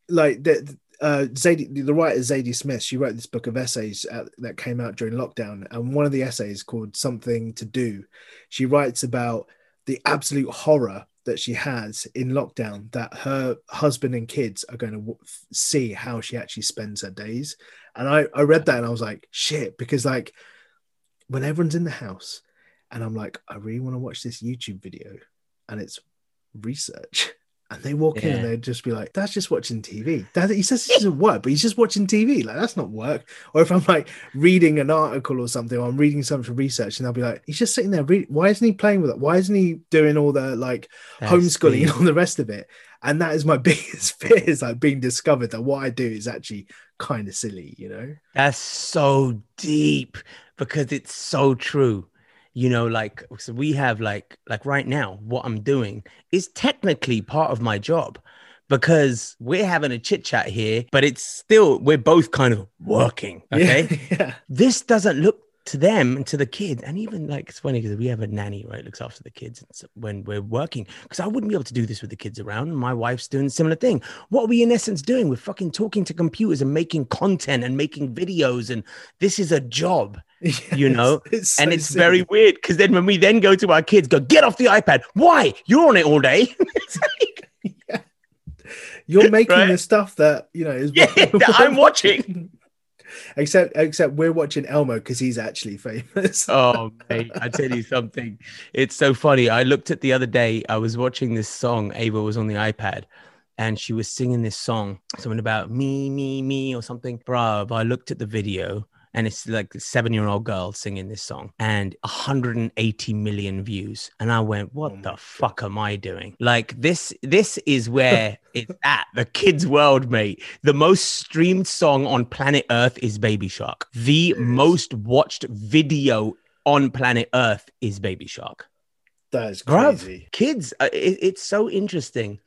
like that uh, Zadie, the writer Zadie Smith, she wrote this book of essays uh, that came out during lockdown, and one of the essays called "Something to Do," she writes about the absolute horror that she has in lockdown that her husband and kids are going to w- see how she actually spends her days. And I, I read that and I was like, shit, because like when everyone's in the house and I'm like, I really want to watch this YouTube video and it's research. And they walk in and they'd just be like, that's just watching TV. That, he says this isn't work, but he's just watching TV. Like, that's not work. Or if I'm like reading an article or something, or I'm reading something for research, and they'll be like, he's just sitting there reading. Why isn't he playing with it? Why isn't he doing all the like That's homeschooling the- and all the rest of it? And that is my biggest fear is like being discovered that what I do is actually kind of silly, you know? That's so deep because it's so true. You know, like so we have like like right now, what I'm doing is technically part of my job because we're having a chit chat here, but it's still we're both kind of working. Okay. Yeah. this doesn't look to them and to the kids and even like it's funny because we have a nanny right looks after the kids when we're working because i wouldn't be able to do this with the kids around. My wife's doing a similar thing. What are we in essence doing? We're fucking talking to computers and making content and making videos and this is a job you know? It's and it's silly. very weird because then when we then go to our kids go get off the ipad. Why? You're on it all day. Like, You're making Right? the stuff that you know is Yeah, that I'm watching. Except, except we're watching Elmo because he's actually famous. Oh, mate, I tell you something. It's so funny. I looked at the other day. I was watching this song. Ava was on the iPad, and she was singing this song, something about me, me, me, or something. Bruh, I looked at the video, and it's like a seven-year-old girl singing this song, and 180 million views. And I went, "What Oh the God. fuck am I doing? Like this? This is where it's at. The kids' world, mate. The most streamed song on planet Earth is Baby Shark. The most watched video on planet Earth is Baby Shark. That is Bruv, crazy. kids, uh, it, it's so interesting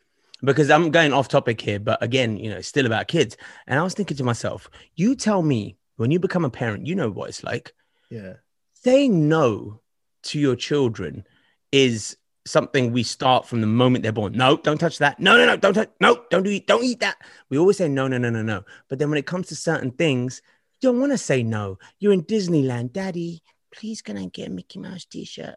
because I'm going off topic here, but again, you know, still about kids. And I was thinking to myself, you tell me when you become a parent, you know what it's like. Yeah. Saying no to your children is something we start from the moment they're born. No, don't touch that. No, no, no, don't touch. No, don't do it. Don't eat that. We always say no, no, no, no, no. But then when it comes to certain things, you don't want to say no. You're in Disneyland, Daddy. Please, can I get a Mickey Mouse T-shirt?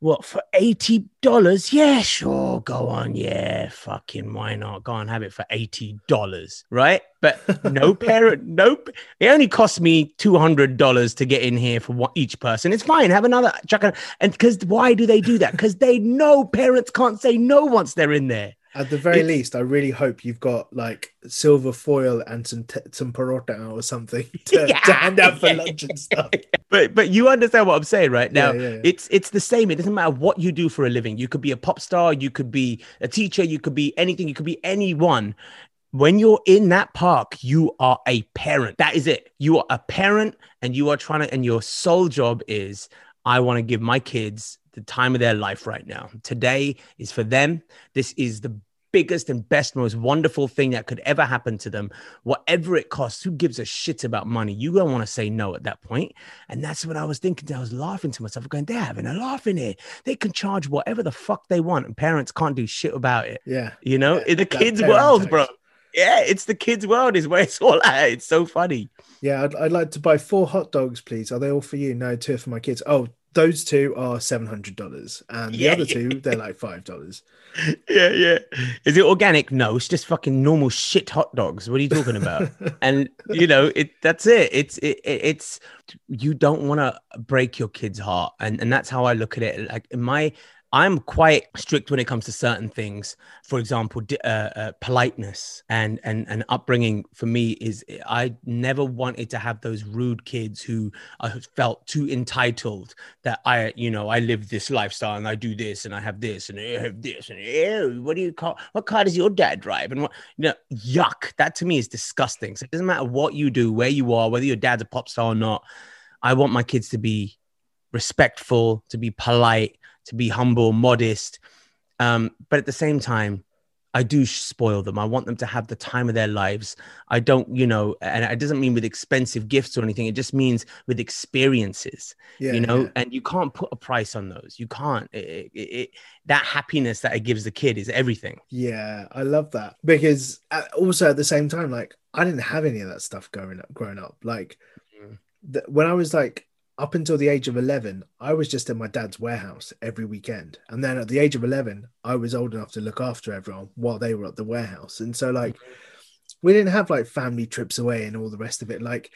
What for eighty dollars? Yeah, sure. Go on. Yeah, fucking why not? Go on, have it for eighty dollars, right? But no parent, nope. It only cost me two hundred dollars to get in here for one, each person. It's fine. Have another chuck. And because why do they do that? Because they know parents can't say no once they're in there. At the very least, I really hope you've got like silver foil and some t- some parota or something to, Yeah, to hand out for yeah, lunch and stuff. But but you understand what I'm saying, right? Now Yeah, yeah, yeah. it's it's the same. It doesn't matter what you do for a living. You could be a pop star, you could be a teacher, you could be anything, you could be anyone. When you're in that park, you are a parent. That is it. You are a parent and you are trying to, and your sole job is I want to give my kids the time of their life right now. Today is for them. This is the biggest and best, most wonderful thing that could ever happen to them. Whatever it costs, who gives a shit about money? You don't want to say no at that point. And that's what I was thinking. I was laughing to myself, going, they're having a laugh in here. They can charge whatever the fuck they want, and parents can't do shit about it. Yeah. You know, Yeah, in the kids' world, bro. Yeah, it's the kids' world, is where it's all at. It's so funny. Yeah, I'd, I'd like to buy four hot dogs, please. Are they all for you? No, two for my kids. Oh, those two are seven hundred dollars, and the Yeah, other yeah. two they're like five dollars. Yeah, yeah. Is it organic? No, it's just fucking normal shit hot dogs. What are you talking about? and you know it that's it it's it, it- it's you don't want to break your kid's heart and and that's how i look at it like in my i'm quite strict when it comes to certain things for example uh, uh, politeness and and and upbringing for me is i never wanted to have those rude kids who i felt too entitled that i you know i live this lifestyle and i do this and i have this and i have this and ew, what do you call what car does your dad drive and what you know, yuck. That to me is disgusting. So it doesn't matter what you do, where you are, whether your dad's a pop star or not. I want my kids to be respectful, to be polite, to be humble, modest. Um, but at the same time, I do spoil them. I want them to have the time of their lives. I don't, you know, and it doesn't mean with expensive gifts or anything. It just means with experiences, Yeah, you know, yeah. and you can't put a price on those. You can't. It, it, it, that happiness that it gives the kid is everything. Yeah, I love that because uh, also at the same time, like I didn't have any of that stuff growing up. Growing up, like Mm. th- when I was like up until the age of eleven, I was just in my dad's warehouse every weekend, and then at the age of eleven, I was old enough to look after everyone while they were at the warehouse, and so like we didn't have like family trips away and all the rest of it. Like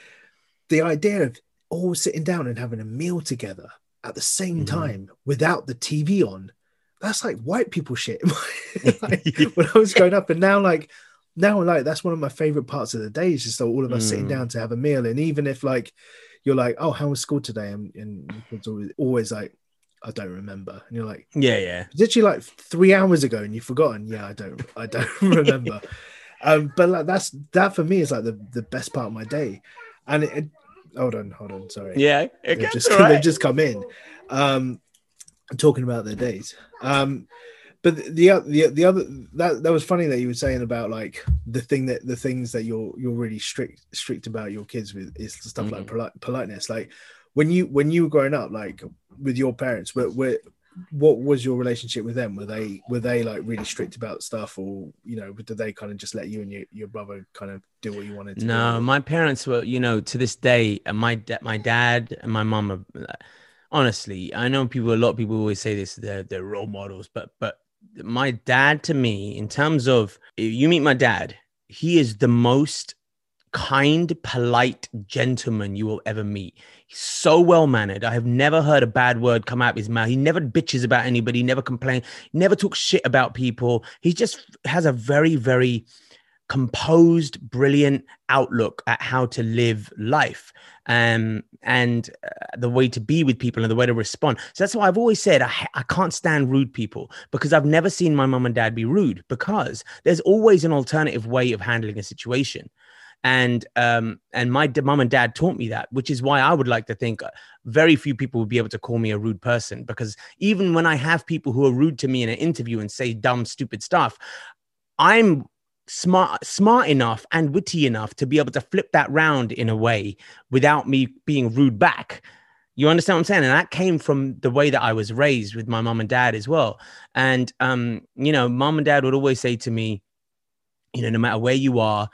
the idea of all sitting down and having a meal together at the same Mhm. time without the TV on that's like white people shit like, when I was growing up. And now, like, now, like, that's one of my favorite parts of the day is just all of us sitting Mm. down to have a meal. And even if, like, you're like, oh, how was school today? And, and it's always, always like, I don't remember. And you're like, Yeah, yeah. it's literally like three hours ago and you've forgotten. Yeah, I don't, I don't remember. um, but like, that's that for me is like the, the best part of my day. And it, it hold on, hold on, sorry Yeah, they've just right. they've just come in um talking about their days um but the the the other that that was funny that you were saying about like the thing that the things that you're you're really strict strict about your kids with is stuff like polite, politeness like when you when you were growing up like with your parents were, were what was your relationship with them were they were they like really strict about stuff or you know did they kind of just let you and your, your brother kind of do what you wanted to do? No, do? my parents were, you know, to this day, uh, my da- my dad and my mom are. uh, Honestly, I know people. A lot of people always say this. They're they're role models, but but my dad to me, in terms of you meet my dad, he is the most kind, polite gentleman you will ever meet. He's so well mannered. I have never heard a bad word come out of his mouth. He never bitches about anybody, never complains, never talks shit about people. He just has a very, very composed, brilliant outlook at how to live life um, and uh, the way to be with people and the way to respond. So that's why I've always said I, I can't stand rude people because I've never seen my mum and dad be rude because there's always an alternative way of handling a situation. And um, and my mum and dad taught me that, which is why I would like to think uh, very few people would be able to call me a rude person because even when I have people who are rude to me in an interview and say dumb, stupid stuff, I'm smart smart enough and witty enough to be able to flip that round in a way without me being rude back. You understand what i'm saying? And that came from the way that i was raised with my mom and dad as well. And um you know mom and dad would always say to me you know no matter where you are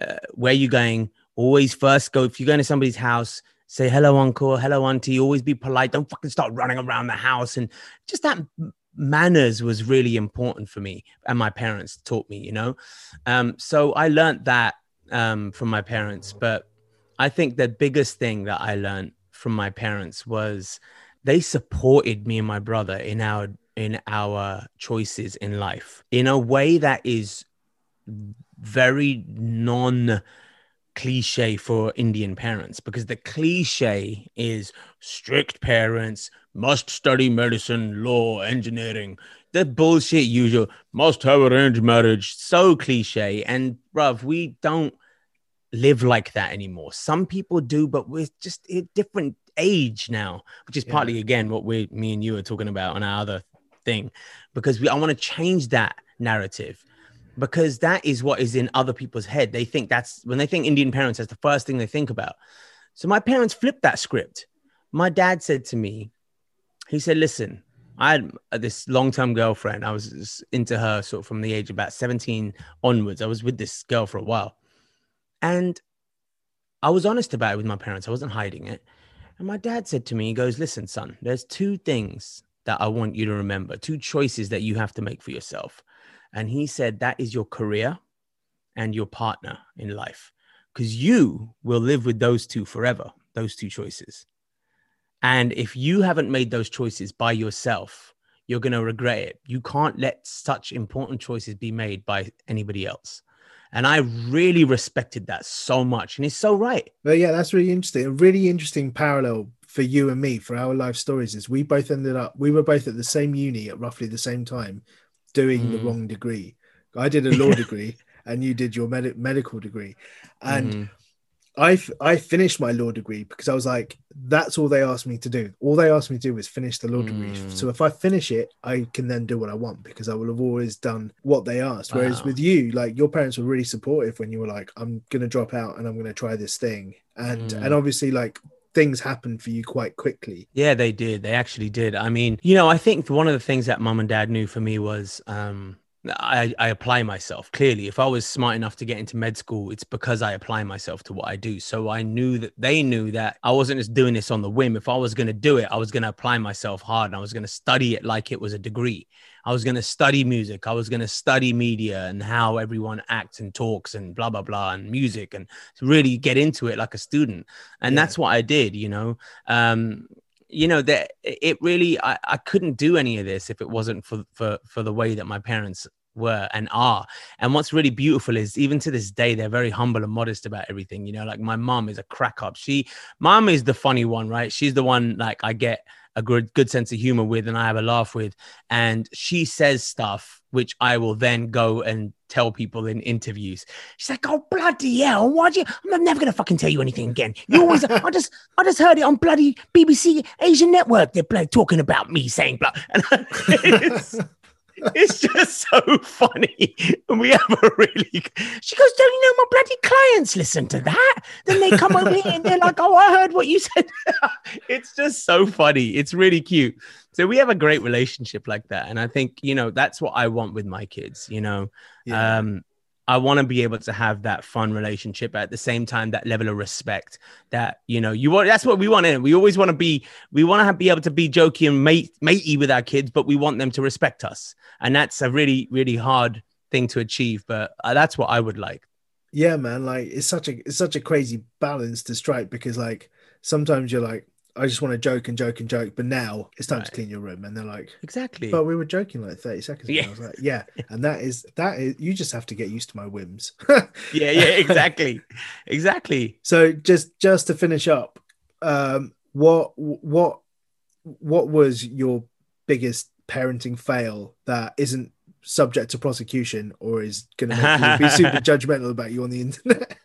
uh, where you're going always first go if you're going to somebody's house say hello uncle. Hello auntie. Always be polite. Don't fucking start running around the house. And just that manners was really important for me and my parents taught me you know? Um, so i learned that um, from my parents but i think the biggest thing that i learned from my parents was they supported me and my brother in our in our choices in life in a way that is very non cliche for Indian parents because the cliche is strict parents must study medicine, law, engineering. The bullshit usual must have arranged marriage. So cliche. And bruv, we don't live like that anymore. Some people do, but we're just a different age now, which is Yeah. partly again what we me and you are talking about on our other thing. Because we I want to change that narrative because that is what is in other people's head. They think that's when they think Indian parents, that's the first thing they think about. So my parents flipped that script. My dad said to me, he said, listen, I had uh, this long-term girlfriend. I was into her sort of from the age of about 17 onwards. I was with this girl for a while. And I was honest about it with my parents. I wasn't hiding it. And my dad said to me, he goes, listen, son, there's two things that I want you to remember, two choices that you have to make for yourself. And he said, that is your career and your partner in life. Because you will live with those two forever, those two choices. And if you haven't made those choices by yourself, you're going to regret it. You can't let such important choices be made by anybody else. And I really respected that so much. And it's so right. But yeah, that's really interesting. A really interesting parallel for you and me for our life stories is we both ended up we were both at the same uni at roughly the same time doing the Mm. wrong degree. I did a law degree and you did your med- medical degree. And Mhm. I f- I finished my law degree because I was like, that's all they asked me to do. All they asked me to do was finish the law degree. Mm. So if I finish it, I can then do what I want because I will have always done what they asked. Whereas with you, like your parents were really supportive when you were like, I'm gonna drop out and I'm gonna try this thing. And Mm. and obviously like things happened for you quite quickly. Yeah, they did. They actually did. I mean, you know, I think one of the things that mum and dad knew for me was um, I, I apply myself. Clearly, if I was smart enough to get into med school, it's because I apply myself to what I do. So I knew that they knew that I wasn't just doing this on the whim. If I was going to do it, I was going to apply myself hard and I was going to study it like it was a degree. I was going to study music. I was going to study media and how everyone acts and talks and blah, blah, blah, and music and really get into it like a student. And Yeah. that's what I did, you know. Um, you know that it really I, I couldn't do any of this if it wasn't for for for the way that my parents were and are and what's really beautiful is even to this day they're very humble and modest about everything you know like my mom is a crack up she mom is the funny one right she's the one like i get a good good sense of humor with and i have a laugh with. And she says stuff which i will then go and tell people in interviews. She's like oh bloody hell why'd you i'm never gonna fucking tell you anything again. You always i just i just heard it on bloody bbc asian network they're bloody talking about me saying and it's, just so funny. And we have a really. She goes, Don't you know my bloody clients listen to that? Then they come over here and they're like, Oh, I heard what you said. it's just so funny. It's really cute. So we have a great relationship like that. And I think, you know, that's what I want with my kids, you know. Yeah. Um, I want to be able to have that fun relationship at the same time, that level of respect that, you know, you want, that's what we want. In we always want to be, we want to be able to be jokey and mate, matey with our kids, but we want them to respect us. And that's a really, really hard thing to achieve. But uh, that's what I would like. yeah man like it's such a it's such a crazy balance to strike because like sometimes you're like i just want to joke and joke and joke but now it's time to clean your room and they're like Exactly. but we were joking like 30 seconds ago Yeah. i was like yeah and that is that is you just have to get used to my whims yeah, yeah, exactly. exactly. so just just to finish up um what what what was your biggest parenting fail that isn't subject to prosecution or is going to be super judgmental about you on the internet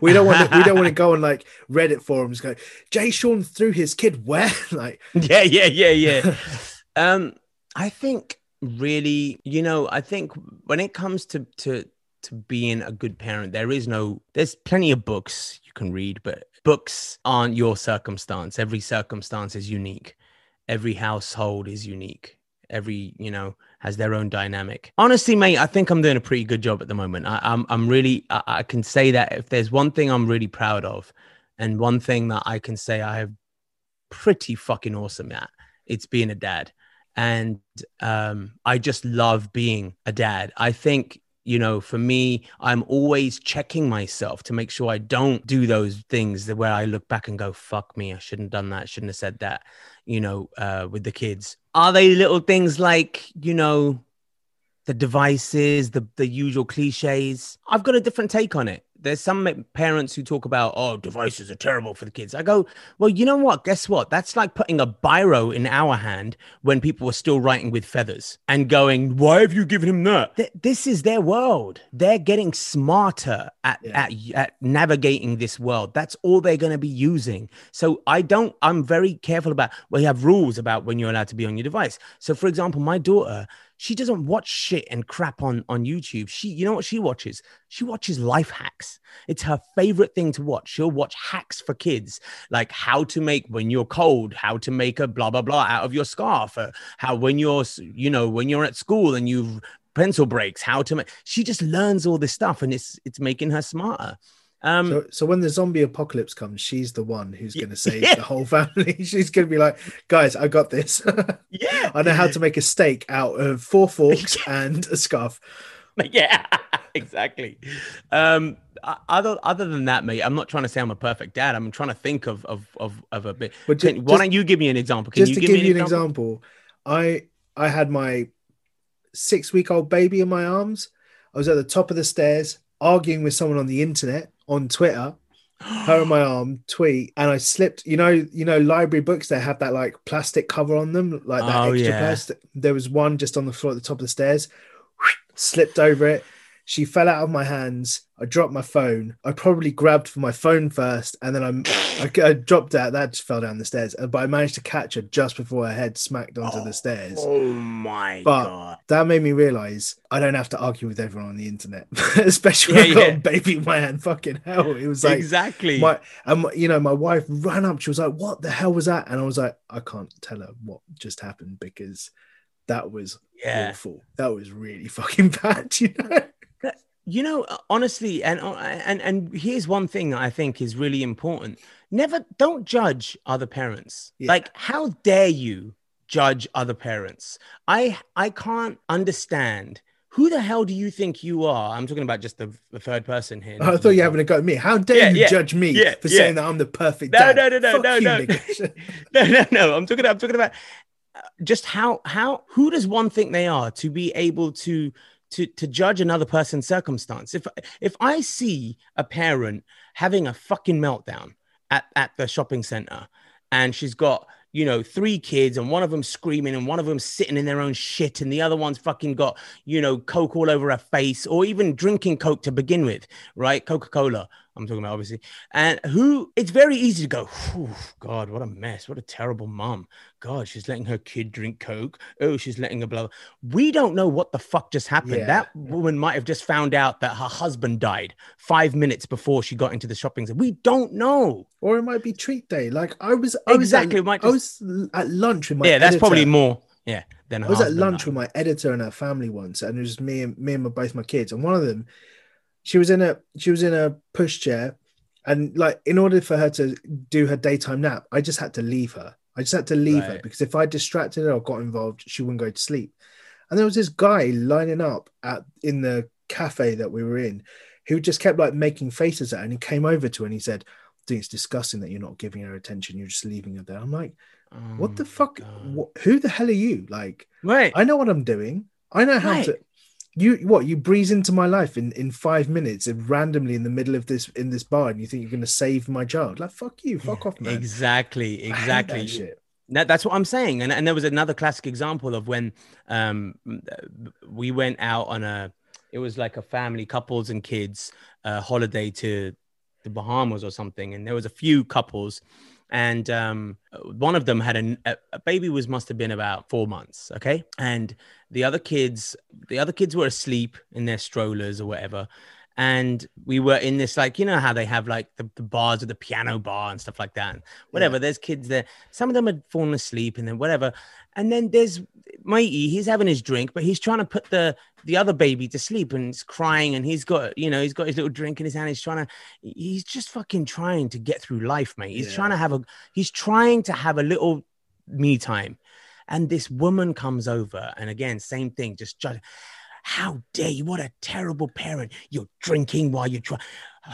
we don't want to, we don't want to go on like reddit forums go jay sean threw his kid where? Like yeah yeah yeah yeah. Um i think really you know i think when it comes to to to being a good parent there is no there's plenty of books you can read but books aren't your circumstance. Every circumstance is unique. Every household is unique. Every you know has their own dynamic. Honestly mate i think i'm doing a pretty good job at the moment. I, i'm i'm really I, I can say that if there's one thing i'm really proud of and one thing that i can say i have pretty fucking awesome at it's being a dad. And um i just love being a dad. I think you know for me i'm always checking myself to make sure i don't do those things where i look back and go fuck me i shouldn't have done that shouldn't have said that you know uh with the kids. Are they little things like you know the devices the the usual cliches? I've got a different take on it there's some parents who talk about oh devices are terrible for the kids. I go well you know what? Guess what? That's like putting a biro in our hand when people were still writing with feathers and going why have you given him that? Th- this is their world. They're getting smarter at, Yeah. at at navigating this world. That's all they're going to be using. So i don't i'm very careful about we have rules about when you're allowed to be on your device. So for example my daughter she doesn't watch shit and crap on on youtube. She you know what she watches? She watches life hacks. It's her favorite thing to watch. She'll watch hacks for kids like how to make when you're cold how to make a blah blah blah out of your scarf how when you're you know when you're at school and you've pencil breaks how to make she just learns all this stuff and it's it's making her smarter um so, so when the zombie apocalypse comes she's the one who's going to save Yeah. the whole family she's going to be like guys i got this yeah i know how to make a steak out of four forks and a scarf yeah, exactly. Um, other other than that, mate, I'm not trying to say I'm a perfect dad. I'm trying to think of of of, of a bit. But ju- Can- why just- don't you give me an example? Can just you to give, give me you an example, I I had my six week old baby in my arms. I was at the top of the stairs arguing with someone on the internet on Twitter. Her in my arm, tweet, and I slipped. You know, you know, library books they have that like plastic cover on them, like that Oh, extra yeah. plastic. There was one just on the floor at the top of the stairs. Slipped over it. She fell out of my hands. I dropped my phone. I probably grabbed for my phone first, and then I'm, I, I dropped out. That just fell down the stairs. Uh, but I managed to catch her just before her head smacked onto the oh, stairs. Oh my But god. that made me realize I don't have to argue with everyone on the internet, especially when Yeah, I got yeah. a baby in my hand. Fucking hell, it was like exactly. my and my- you know my wife ran up. She was like, "What the hell was that?" And I was like, "I can't tell her what just happened because that was yeah. awful. That was really fucking bad." You know. You know uh, honestly and uh, and and here's one thing that i think is really important never don't judge other parents Yeah. like how dare you judge other parents i i can't understand who the hell do you think you are i'm talking about just the, the third person here I thought you were having a go at me. How dare Yeah, you yeah, judge me yeah, for saying that I'm the perfect No, dad? no, no, no, Fuck no, you, no. nigga. no no no i'm talking i'm talking about uh, just how how who does one think they are to be able to to to judge another person's circumstance. If if i see a parent having a fucking meltdown at at the shopping center and she's got you know three kids and one of them screaming and one of them sitting in their own shit and the other one's fucking got you know coke all over her face or even drinking coke to begin with right? Coca-cola i'm talking about obviously and who it's very easy to go god what a mess what a terrible mom god she's letting her kid drink coke oh she's letting her blah we don't know what the fuck just happened Yeah. that woman might have just found out that her husband died five minutes before she got into the shopping center we don't know Or it might be treat day. Like I was, I Exactly, it At, might I was at lunch with my. yeah that's probably more yeah than I was at lunch died. with my editor and her family once, and it was me and me and my, both my kids. And one of them, she was in a she was in a pushchair, and like in order for her to do her daytime nap, I just had to leave her. I just had to leave her because if I distracted her or got involved, she wouldn't go to sleep. And there was this guy lining up at in the cafe that we were in, who just kept like making faces at her, and he came over to her and he said. Think it's disgusting that you're not giving her attention. You're just leaving her there. I'm like, what Oh the fuck? What, who the hell are you? Like, right I know what I'm doing. I know how Right. to. You what? You breeze into my life in in five minutes and randomly in the middle of this in this bar, and you think you're going to save my child? Like fuck you, fuck off, man. exactly exactly that shit. That, that's what I'm saying. And, and there was another classic example of when um, we went out on a, it was like a family, couples and kids uh, holiday to the Bahamas or something. And there was a few couples and um, one of them had a, a, baby was must have been about four months. Okay. And the other kids, the other kids were asleep in their strollers or whatever. And we were in this, like, you know, how they have like the, the bars with the piano bar and stuff like that. And whatever. There's kids there. Some of them had fallen asleep and then whatever. And then there's Matey, he's having his drink, but he's trying to put the the other baby to sleep and he's crying and he's got, you know, he's got his little drink in his hand. He's trying to, he's just fucking trying to get through life, mate. He's Yeah. trying to have a, he's trying to have a little me time. And this woman comes over, and again, same thing, just judge. How dare you? What a terrible parent. You're drinking while you're trying.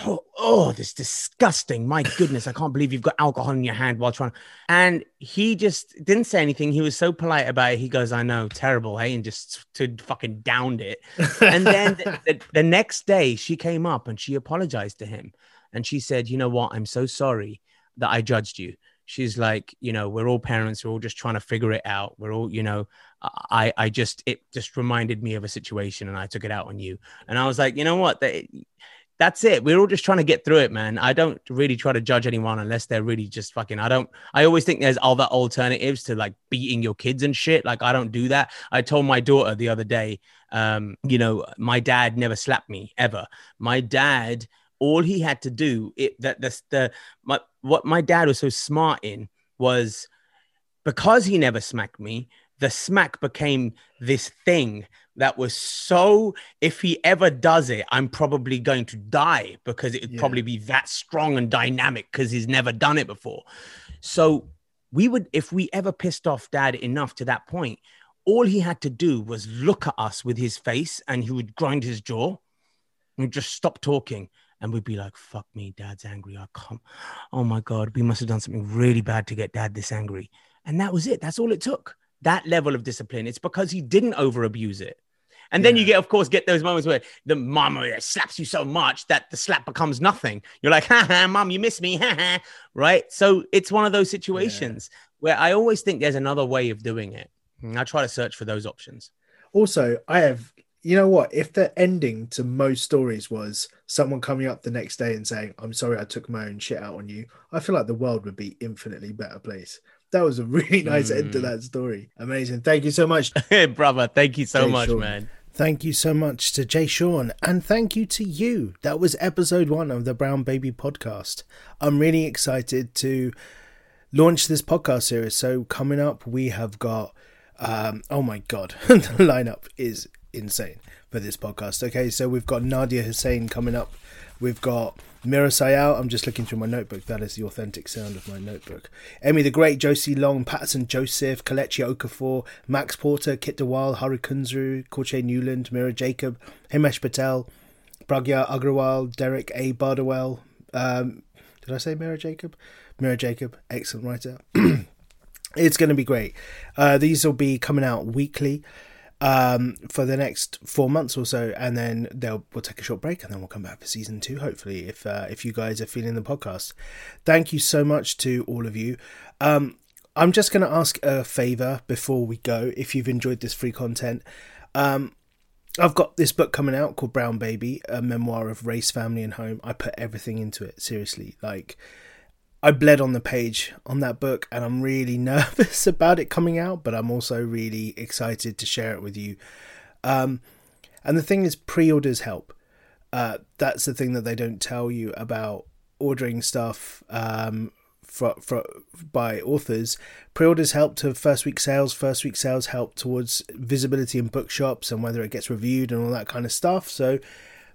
Oh, oh, this disgusting. My goodness, I can't believe you've got alcohol in your hand while trying. And he just didn't say anything. He was so polite about it. He goes, I know, terrible, hey, and just to fucking downed it. And then the, the, the next day, she came up and she apologized to him. And she said, You know what? I'm so sorry that I judged you. She's like, You know, we're all parents. We're all just trying to figure it out. We're all, you know, I, I just, it just reminded me of a situation and I took it out on you. And I was like, You know what? That, that's it. We're all just trying to get through it, man. I don't really try to judge anyone unless they're really just fucking. I don't. I always think there's other alternatives to like beating your kids and shit. Like I don't do that. I told my daughter the other day, um, you know, my dad never slapped me ever. My dad, all he had to do, it that that's the my what my dad was so smart in was because he never smacked me. The smack became this thing that was so if he ever does it i'm probably going to die because it would Yeah. probably be that strong and dynamic because he's never done it before so we would if we ever pissed off dad enough to that point all he had to do was look at us with his face and he would grind his jaw and just stop talking and we'd be like fuck me dad's angry i can't oh my god we must have done something really bad to get dad this angry and that was it that's all it took that level of discipline it's because he didn't over abuse it and then you get, of course, get those moments where the mama uh, slaps you so much that the slap becomes nothing. You're like, ha ha, mom, you miss me, ha ha. Right. So it's one of those situations where I always think there's another way of doing it. And I try to search for those options. Also, I have you know what? If the ending to most stories was someone coming up the next day and saying, I'm sorry I took my own shit out on you, I feel like the world would be infinitely better place. That was a really nice end to Mm. that story. Amazing. Thank you so much. Hey, brother, thank you so Jay much, Sean. man. Thank you so much to Jay Sean, and thank you to you. That was episode one of the Brown Baby podcast. I'm really excited to launch this podcast series. So, coming up, we have got, um, oh my God, the lineup is insane for this podcast. Okay, so we've got Nadiya Hussain coming up. We've got Meera Syal. I'm just looking through my notebook. That is the authentic sound of my notebook. Emmy the Great, Josie Long, Paterson Joseph, Kelechi Okafor, Max Porter, Kit de Waal, Hari Kunzru, Courttia Newland, Mira Jacob, Himesh Patel, Pragya Agarwal, Derek A. Bardowell. Um, did I say Mira Jacob? Mira Jacob, excellent writer. it's going to be great. Uh, these will be coming out weekly um, for the next four months or so, and then they'll we'll take a short break, and then we'll come back for season two. Hopefully, if uh, if you guys are feeling the podcast, thank you so much to all of you. Um, I'm just going to ask a favor before we go. If you've enjoyed this free content, um, I've got this book coming out called Brown Baby, a memoir of race, family, and home. I put everything into it, seriously. Like, I bled on the page on that book, and I'm really nervous about it coming out, but I'm also really excited to share it with you. Um, and the thing is, pre orders help. Uh, that's the thing that they don't tell you about ordering stuff um, for, for, by authors. Pre orders help to first week sales. First week sales help towards visibility in bookshops and whether it gets reviewed and all that kind of stuff. So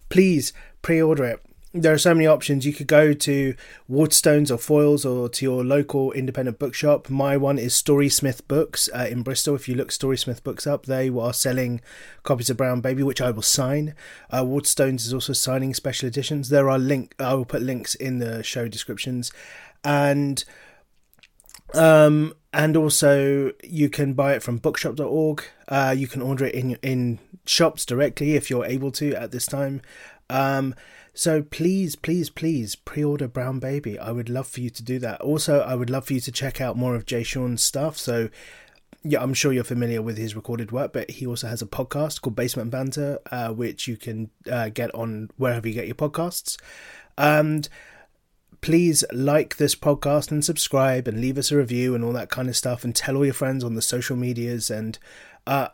please pre order it. There are so many options. You could go to Waterstones or Foyles or to your local independent bookshop. My one is Storysmith Books uh, in Bristol. If you look Storysmith Books up, they are selling copies of Brown Baby, which I will sign. Uh, Waterstones is also signing special editions. There are link. I will put links in the show descriptions, and um, and also you can buy it from bookshop.org. Uh, you can order it in in shops directly if you're able to at this time. Um, so please, please, please pre-order Brown Baby. I would love for you to do that. Also, I would love for you to check out more of Jay Sean's stuff. So yeah, I'm sure you're familiar with his recorded work, but he also has a podcast called Basement Banter, uh, which you can uh, get on wherever you get your podcasts. And please like this podcast and subscribe and leave us a review and all that kind of stuff and tell all your friends on the social medias and uh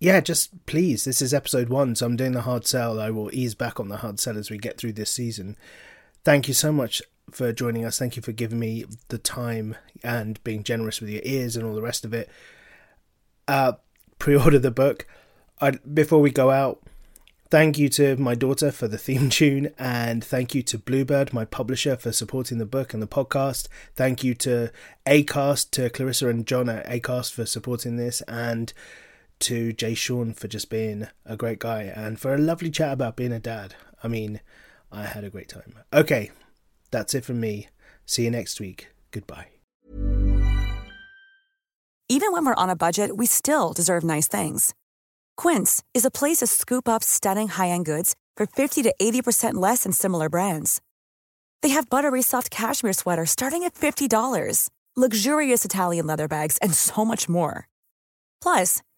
yeah just please this is episode one so i'm doing the hard sell. I will ease back on the hard sell as we get through this season. Thank you so much for joining us. Thank you for giving me the time and being generous with your ears and all the rest of it. Uh pre-order the book. I, before we go out Thank you to my daughter for the theme tune, and thank you to Bluebird, my publisher, for supporting the book and the podcast. Thank you to Acast, to Clarissa and John at Acast for supporting this, and to Jay Sean for just being a great guy and for a lovely chat about being a dad. I mean, I had a great time. Okay, that's it from me. See you next week. Goodbye. Even when we're on a budget, we still deserve nice things. Quince is a place to scoop up stunning high-end goods for 50 to 80% less than similar brands. They have buttery soft cashmere sweaters starting at $50, luxurious Italian leather bags, and so much more. Plus,